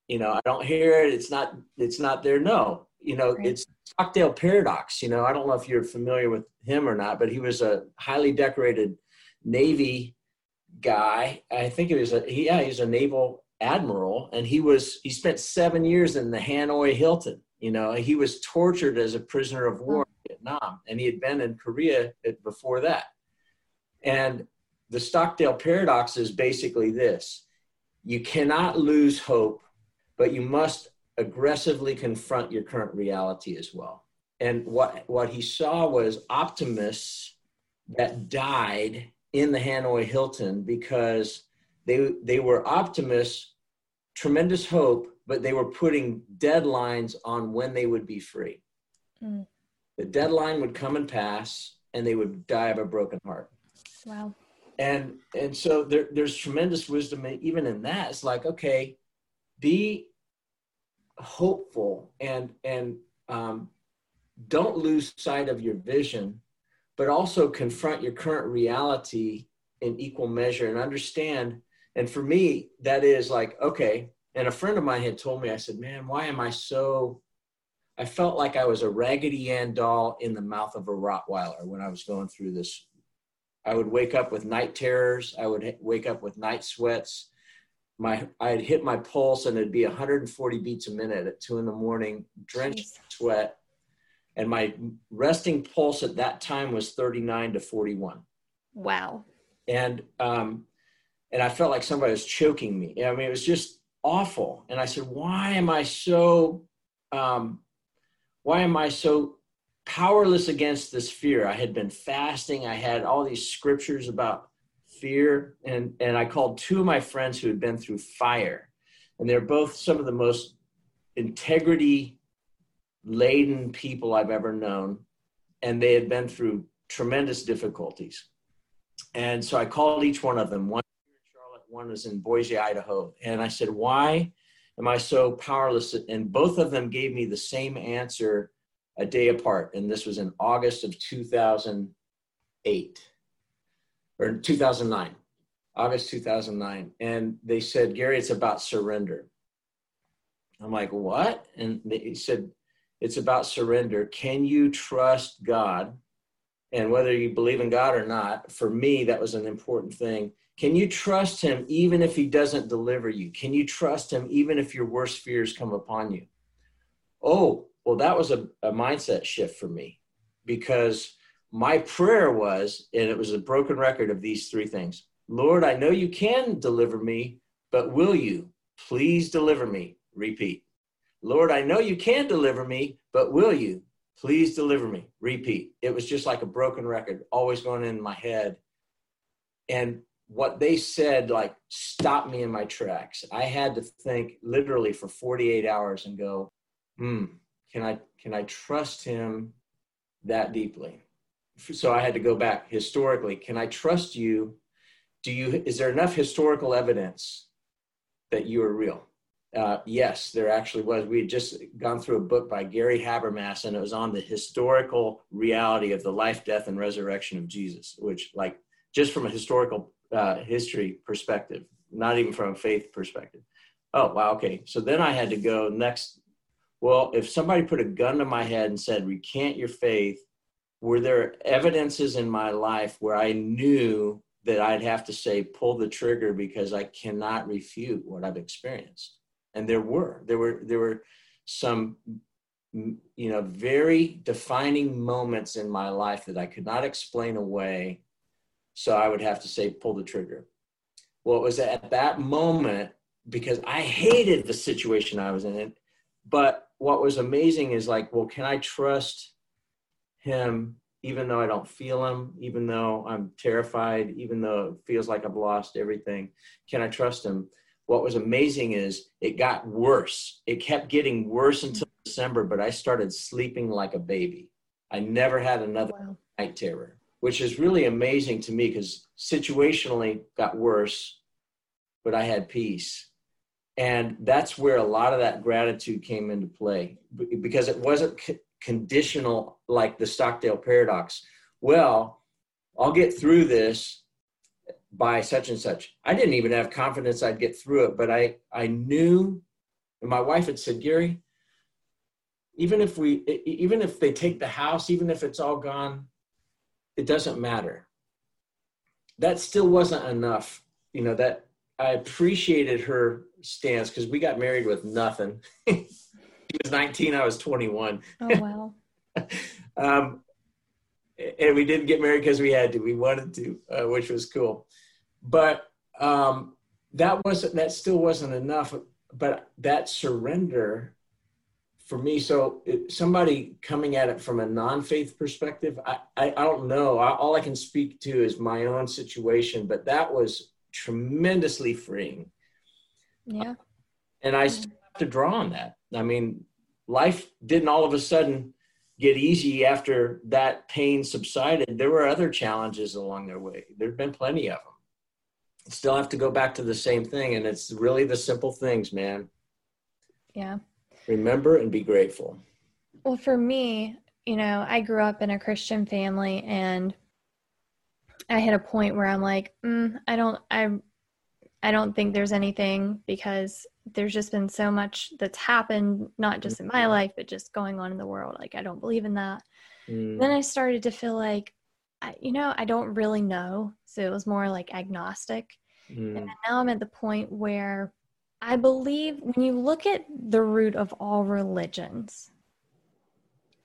you know i don't hear it it's not it's not there no. You know right. it's stockdale paradox you know i don't know if you're familiar with him or not but he was a highly decorated navy guy. I think it was a he, yeah he's a naval admiral and he was he spent seven years in the hanoi hilton you know he was tortured as a prisoner of war in vietnam and he had been in korea before that. And the Stockdale paradox is basically this. You cannot lose hope, but you must aggressively confront your current reality as well. And what, what he saw was optimists that died in the Hanoi Hilton because they, they were optimists, tremendous hope, but they were putting deadlines on when they would be free. Mm. The deadline would come and pass, and they would die of a broken heart. Wow. And and so there, there's tremendous wisdom even in that. It's like, okay, be hopeful and and um, don't lose sight of your vision, but also confront your current reality in equal measure and understand. And for me, that is like, okay. And a friend of mine had told me, I said, man, why am I so I felt like I was a Raggedy Ann doll in the mouth of a Rottweiler when I was going through this I would wake up with night terrors. I would wake up with night sweats. My I had hit my pulse and it'd be 140 beats a minute at two in the morning, drenched Jeez. sweat, and my resting pulse at that time was 39 to 41. Wow. And um, and I felt like somebody was choking me. I mean, it was just awful. And I said, why am I so um, why am I so powerless against this fear? I had been fasting. I had all these scriptures about fear, and and I called two of my friends who had been through fire, and they're both some of the most integrity laden people I've ever known, and they had been through tremendous difficulties. And so I called each one of them. One in Charlotte, one was in Boise, Idaho. And I said, Why am I so powerless? And both of them gave me the same answer a day apart. And this was in August of 2008 or 2009, August 2009. And they said, Gary, it's about surrender. I'm like, What? And they said, It's about surrender. Can you trust God? And whether you believe in God or not, for me, that was an important thing can you trust him even if he doesn't deliver you? Can you trust him even if your worst fears come upon you? Oh, well, that was a, a mindset shift for me because my prayer was, and it was a broken record of these three things Lord, I know you can deliver me, but will you please deliver me? Repeat. Lord, I know you can deliver me, but will you please deliver me? Repeat. It was just like a broken record, always going in my head. And what they said like stopped me in my tracks. I had to think literally for 48 hours and go, hmm, can I can I trust him that deeply? So I had to go back historically. Can I trust you? Do you is there enough historical evidence that you are real? Uh, yes, there actually was. We had just gone through a book by Gary Habermas, and it was on the historical reality of the life, death, and resurrection of Jesus, which, like, just from a historical uh, history perspective, not even from a faith perspective. Oh, wow. Okay. So then I had to go next. Well, if somebody put a gun to my head and said, recant your faith, were there evidences in my life where I knew that I'd have to say, pull the trigger because I cannot refute what I've experienced? And there were, there were, there were some, you know, very defining moments in my life that I could not explain away so I would have to say, pull the trigger. Well, it was at that moment because I hated the situation I was in. But what was amazing is like, well, can I trust him even though I don't feel him, even though I'm terrified, even though it feels like I've lost everything? Can I trust him? What was amazing is it got worse. It kept getting worse until December, but I started sleeping like a baby. I never had another wow. night terror which is really amazing to me because situationally got worse, but I had peace. And that's where a lot of that gratitude came into play because it wasn't conditional like the Stockdale paradox. Well, I'll get through this by such and such. I didn't even have confidence I'd get through it, but I, I knew, and my wife had said, Gary, even if we, even if they take the house, even if it's all gone, it doesn't matter. That still wasn't enough. You know, that I appreciated her stance because we got married with nothing. she was 19, I was 21. Oh, wow. um, and we didn't get married because we had to, we wanted to, uh, which was cool. But um, that wasn't, that still wasn't enough. But that surrender for me, so it, somebody coming at it from a non-faith perspective, I, I, I don't know. I, all I can speak to is my own situation, but that was tremendously freeing. Yeah. And I have to draw on that. I mean, life didn't all of a sudden get easy after that pain subsided. There were other challenges along their way. There've been plenty of them. Still have to go back to the same thing, and it's really the simple things, man. Yeah. Remember and be grateful. Well, for me, you know, I grew up in a Christian family and I hit a point where I'm like, mm, I don't, I, I don't think there's anything because there's just been so much that's happened, not just in my mm-hmm. life, but just going on in the world. Like, I don't believe in that. Mm. Then I started to feel like, I, you know, I don't really know. So it was more like agnostic. Mm. And now I'm at the point where I believe when you look at the root of all religions,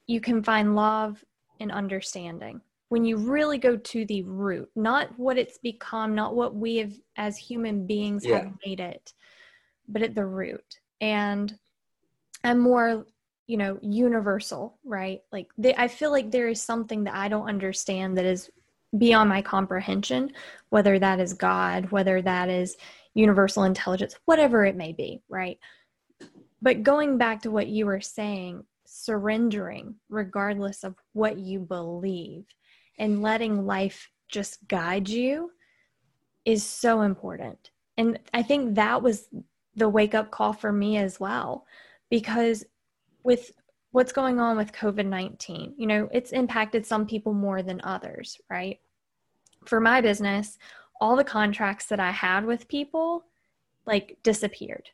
you can find love and understanding. When you really go to the root, not what it's become, not what we have as human beings yeah. have made it, but at the root. And I'm more, you know, universal, right? Like they, I feel like there is something that I don't understand that is beyond my comprehension, whether that is God, whether that is universal intelligence, whatever it may be, right? But going back to what you were saying, surrendering regardless of what you believe and letting life just guide you is so important. And I think that was the wake up call for me as well, because with what's going on with COVID 19. You know, it's impacted some people more than others, right? For my business, all the contracts that I had with people like disappeared.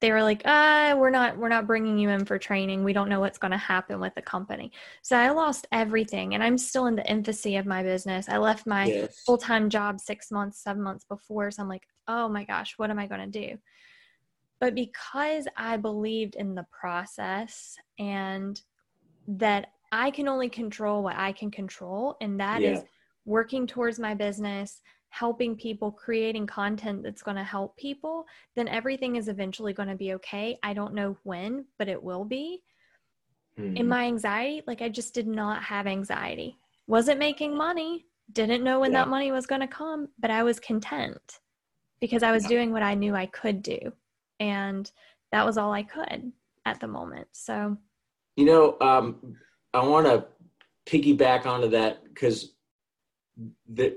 They were like, "Ah, we're not we're not bringing you in for training. We don't know what's going to happen with the company." So I lost everything and I'm still in the infancy of my business. I left my yes. full-time job 6 months, 7 months before, so I'm like, "Oh my gosh, what am I going to do?" But because I believed in the process and that I can only control what I can control, and that yeah. is working towards my business, helping people, creating content that's going to help people, then everything is eventually going to be okay. I don't know when, but it will be. Mm-hmm. In my anxiety, like I just did not have anxiety. Wasn't making money, didn't know when yeah. that money was going to come, but I was content because I was yeah. doing what I knew I could do and that was all I could at the moment. So, you know, um, I want to piggyback onto that because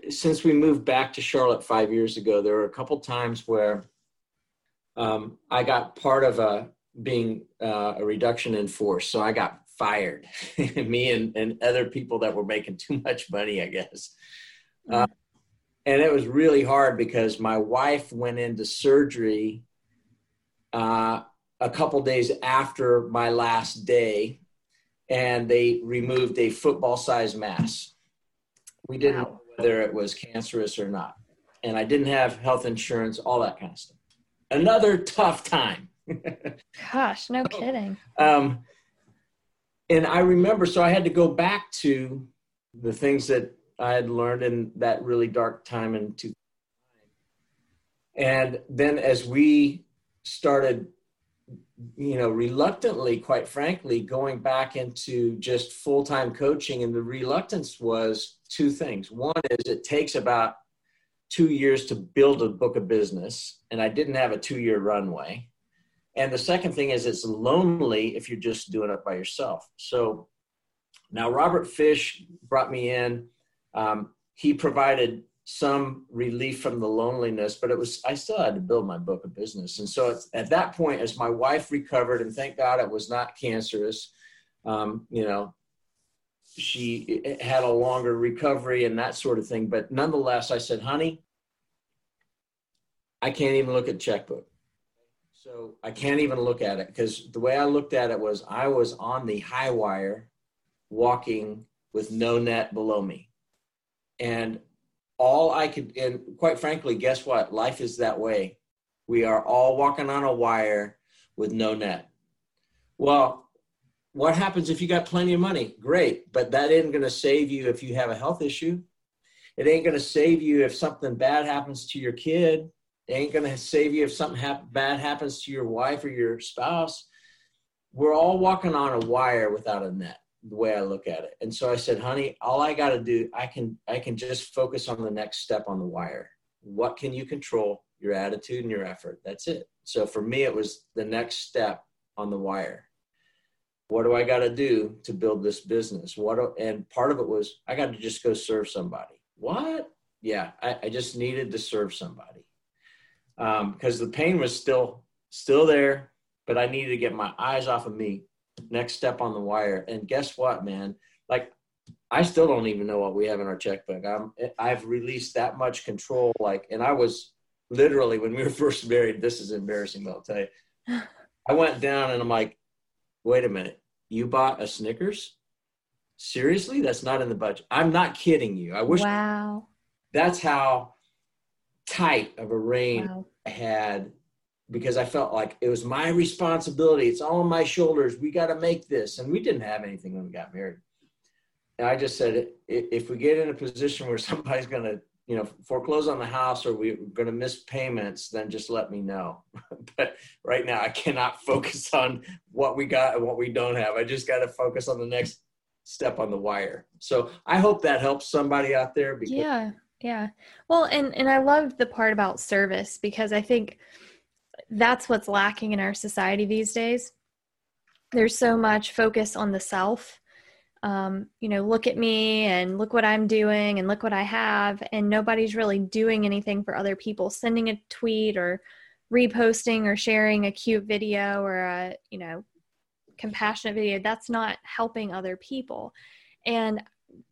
since we moved back to Charlotte five years ago, there were a couple times where um, I got part of a being uh, a reduction in force, so I got fired. Me and, and other people that were making too much money, I guess. Uh, and it was really hard because my wife went into surgery uh, a couple days after my last day, and they removed a football sized mass. We didn't wow. know whether it was cancerous or not. And I didn't have health insurance, all that kind of stuff. Another tough time. Gosh, no kidding. Um, and I remember, so I had to go back to the things that I had learned in that really dark time in 2009. And then as we started you know reluctantly quite frankly going back into just full-time coaching and the reluctance was two things. One is it takes about two years to build a book of business and i didn't have a two-year runway. And the second thing is it's lonely if you're just doing it by yourself. So now robert fish brought me in. Um, he provided some relief from the loneliness, but it was, I still had to build my book of business. And so at that point, as my wife recovered, and thank God it was not cancerous, um, you know, she had a longer recovery and that sort of thing. But nonetheless, I said, honey, I can't even look at checkbook. So I can't even look at it because the way I looked at it was I was on the high wire walking with no net below me. And all I could, and quite frankly, guess what? Life is that way. We are all walking on a wire with no net. Well, what happens if you got plenty of money? Great, but that isn't going to save you if you have a health issue. It ain't going to save you if something bad happens to your kid. It ain't going to save you if something hap- bad happens to your wife or your spouse. We're all walking on a wire without a net the way I look at it. And so I said, honey, all I got to do, I can, I can just focus on the next step on the wire. What can you control? Your attitude and your effort. That's it. So for me, it was the next step on the wire. What do I got to do to build this business? What, do, and part of it was I got to just go serve somebody. What? Yeah, I, I just needed to serve somebody because um, the pain was still, still there, but I needed to get my eyes off of me next step on the wire. And guess what, man? Like, I still don't even know what we have in our checkbook. I'm, I've released that much control. Like, and I was literally when we were first married. This is embarrassing, but I'll tell you. I went down and I'm like, wait a minute, you bought a Snickers? Seriously, that's not in the budget. I'm not kidding you. I wish. Wow. That's how tight of a rein wow. I had because I felt like it was my responsibility. It's all on my shoulders. We got to make this. And we didn't have anything when we got married. And I just said, if we get in a position where somebody's going to, you know, foreclose on the house or we're going to miss payments, then just let me know. but right now, I cannot focus on what we got and what we don't have. I just got to focus on the next step on the wire. So I hope that helps somebody out there. Because- yeah. Yeah. Well, and and I love the part about service because I think that's what's lacking in our society these days. There's so much focus on the self. Um, you know, look at me and look what I'm doing and look what I have. And nobody's really doing anything for other people, sending a tweet or reposting or sharing a cute video or a, you know, compassionate video. That's not helping other people. And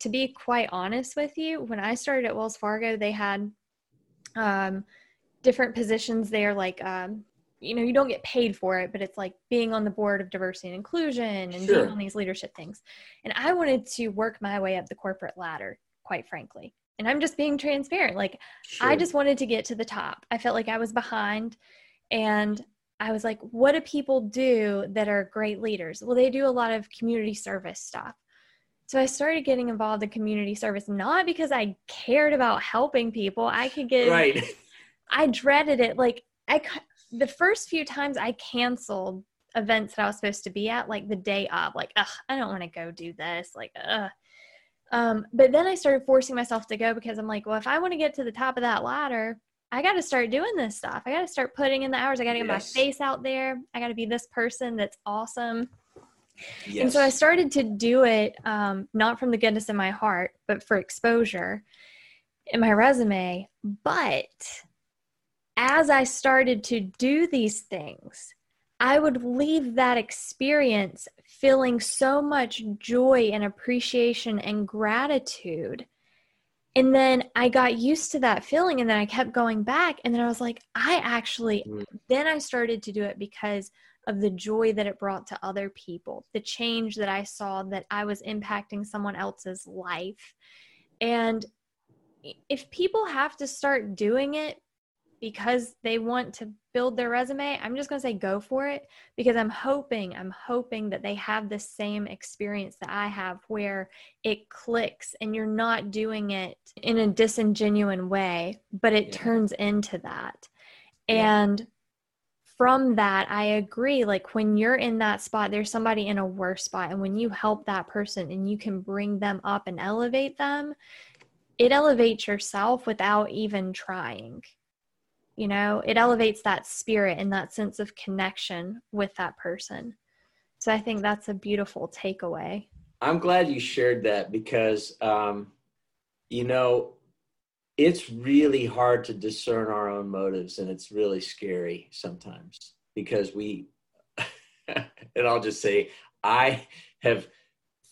to be quite honest with you, when I started at Wells Fargo, they had um, different positions there, like um, you know, you don't get paid for it, but it's like being on the board of diversity and inclusion and sure. being on these leadership things. And I wanted to work my way up the corporate ladder, quite frankly. And I'm just being transparent. Like, sure. I just wanted to get to the top. I felt like I was behind. And I was like, what do people do that are great leaders? Well, they do a lot of community service stuff. So I started getting involved in community service, not because I cared about helping people. I could get, right. I dreaded it. Like, I, the first few times I canceled events that I was supposed to be at, like the day of, like, ugh, I don't want to go do this. Like, ugh. Um, but then I started forcing myself to go because I'm like, well, if I want to get to the top of that ladder, I got to start doing this stuff. I got to start putting in the hours. I got to get yes. my face out there. I got to be this person that's awesome. Yes. And so I started to do it, um, not from the goodness of my heart, but for exposure in my resume. But as I started to do these things, I would leave that experience feeling so much joy and appreciation and gratitude. And then I got used to that feeling, and then I kept going back. And then I was like, I actually, mm. then I started to do it because of the joy that it brought to other people, the change that I saw that I was impacting someone else's life. And if people have to start doing it because they want to build their resume, I'm just going to say go for it because I'm hoping, I'm hoping that they have the same experience that I have where it clicks and you're not doing it in a disingenuous way, but it yeah. turns into that. Yeah. And from that, I agree. Like when you're in that spot, there's somebody in a worse spot. And when you help that person and you can bring them up and elevate them, it elevates yourself without even trying you know it elevates that spirit and that sense of connection with that person. So i think that's a beautiful takeaway. I'm glad you shared that because um, you know it's really hard to discern our own motives and it's really scary sometimes because we and i'll just say i have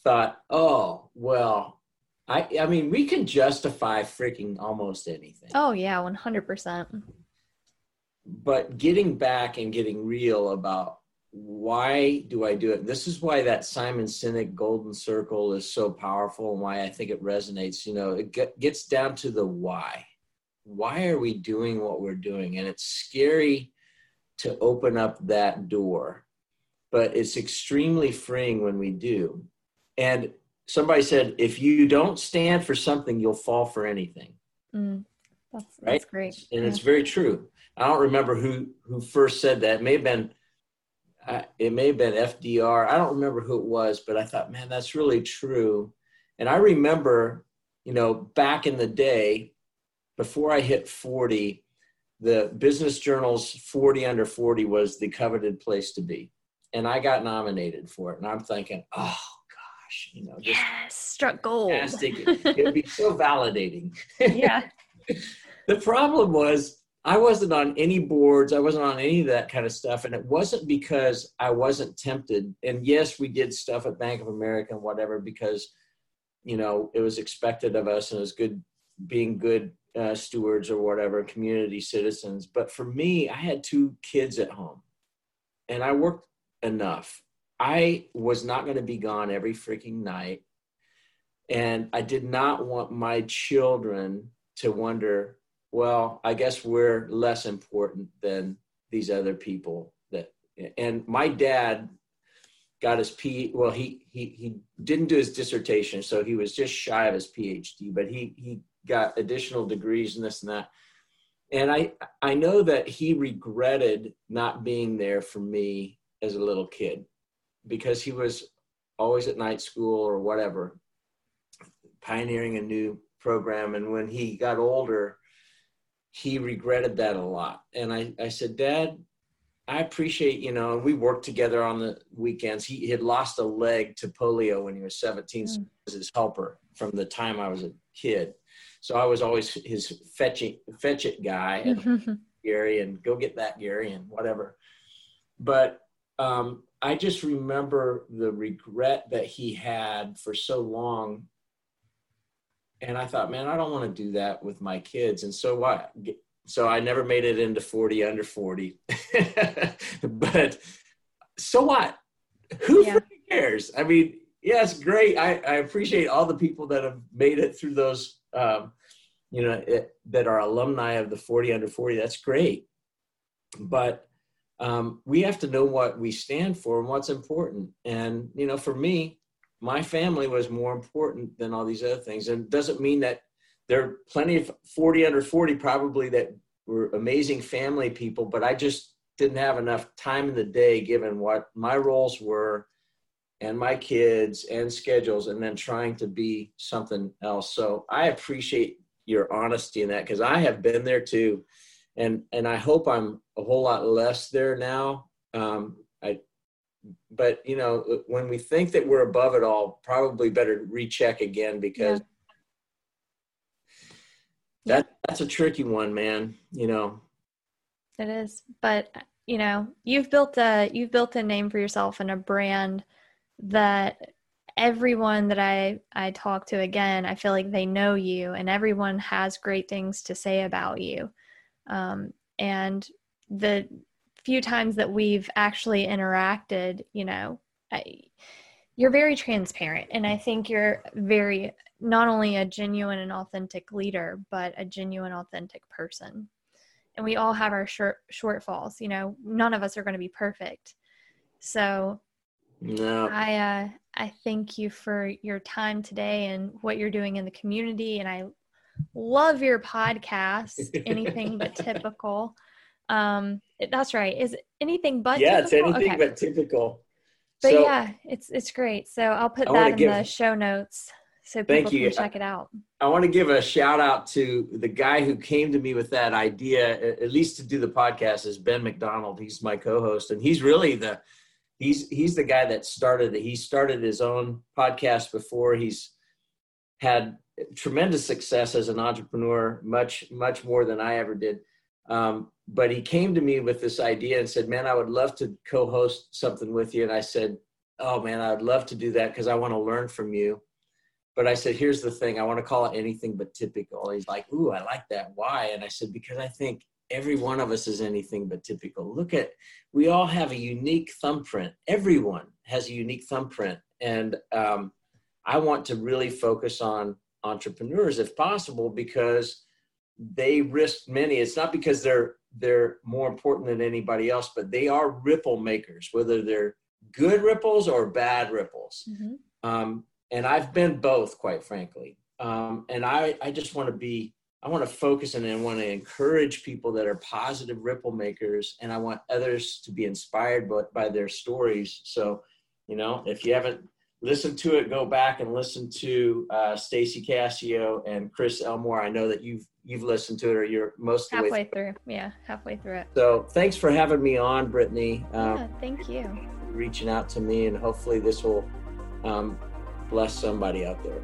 thought oh well i i mean we can justify freaking almost anything. Oh yeah 100% but getting back and getting real about why do I do it? This is why that Simon Sinek golden circle is so powerful and why I think it resonates. You know, it gets down to the why. Why are we doing what we're doing? And it's scary to open up that door, but it's extremely freeing when we do. And somebody said, if you don't stand for something, you'll fall for anything. Mm, that's, that's right? great. And yeah. it's very true. I don't remember who who first said that. It may have been uh, it may have been FDR. I don't remember who it was, but I thought, man, that's really true. And I remember, you know, back in the day, before I hit 40, the Business Journal's 40 under 40 was the coveted place to be. And I got nominated for it. And I'm thinking, oh gosh, you know, just yes, struck gold. Fantastic. it would be so validating. Yeah. the problem was I wasn't on any boards. I wasn't on any of that kind of stuff. And it wasn't because I wasn't tempted. And yes, we did stuff at Bank of America and whatever because, you know, it was expected of us and it was good being good uh, stewards or whatever, community citizens. But for me, I had two kids at home and I worked enough. I was not going to be gone every freaking night. And I did not want my children to wonder well, I guess we're less important than these other people that, and my dad got his P, well, he, he, he didn't do his dissertation. So he was just shy of his PhD, but he, he got additional degrees and this and that. And I, I know that he regretted not being there for me as a little kid because he was always at night school or whatever, pioneering a new program. And when he got older, he regretted that a lot. And I, I said, Dad, I appreciate, you know, we worked together on the weekends. He had lost a leg to polio when he was 17, mm. so was his helper from the time I was a kid. So I was always his fetch it, fetch it guy, and Gary, and go get that Gary, and whatever. But um, I just remember the regret that he had for so long. And I thought, man, I don't want to do that with my kids. And so what? So I never made it into 40 under 40. but so what? Who yeah. cares? I mean, yes, great. I, I appreciate all the people that have made it through those, um, you know, it, that are alumni of the 40 under 40. That's great. But um, we have to know what we stand for and what's important. And, you know, for me, my family was more important than all these other things. And doesn't mean that there are plenty of 40 under 40 probably that were amazing family people, but I just didn't have enough time in the day given what my roles were and my kids and schedules and then trying to be something else. So I appreciate your honesty in that because I have been there too and and I hope I'm a whole lot less there now. Um, I, but you know, when we think that we're above it all, probably better recheck again because yeah. that that's a tricky one, man. You know, it is. But you know, you've built a you've built a name for yourself and a brand that everyone that I I talk to again, I feel like they know you, and everyone has great things to say about you. Um, and the few times that we've actually interacted, you know, I, you're very transparent. And I think you're very, not only a genuine and authentic leader, but a genuine, authentic person. And we all have our short, shortfalls. You know, none of us are going to be perfect. So no. I uh, I thank you for your time today and what you're doing in the community, and I love your podcast. Anything but typical. Um, that's right. Is anything but yeah, typical? it's anything okay. but typical. But so, yeah, it's it's great. So I'll put that in give, the show notes so people can check it out. I want to give a shout out to the guy who came to me with that idea, at least to do the podcast, is Ben McDonald. He's my co-host, and he's really the he's he's the guy that started it. He started his own podcast before. He's had tremendous success as an entrepreneur, much much more than I ever did. Um, but he came to me with this idea and said, "Man, I would love to co-host something with you." And I said, "Oh man, I would love to do that because I want to learn from you." But I said, "Here's the thing: I want to call it anything but typical." He's like, "Ooh, I like that. Why?" And I said, "Because I think every one of us is anything but typical. Look at, we all have a unique thumbprint. Everyone has a unique thumbprint, and um, I want to really focus on entrepreneurs if possible because they risk many. It's not because they're they're more important than anybody else, but they are ripple makers, whether they're good ripples or bad ripples. Mm-hmm. Um, and I've been both, quite frankly. Um, and I, I just want to be, I want to focus and I want to encourage people that are positive ripple makers, and I want others to be inspired by, by their stories. So, you know, if you haven't listen to it, go back and listen to uh, Stacy Cassio and Chris Elmore. I know that you've you've listened to it or you're most halfway through. through. Yeah, halfway through it. So thanks for having me on, Brittney. Um, yeah, thank you. Reaching out to me, and hopefully this will um, bless somebody out there.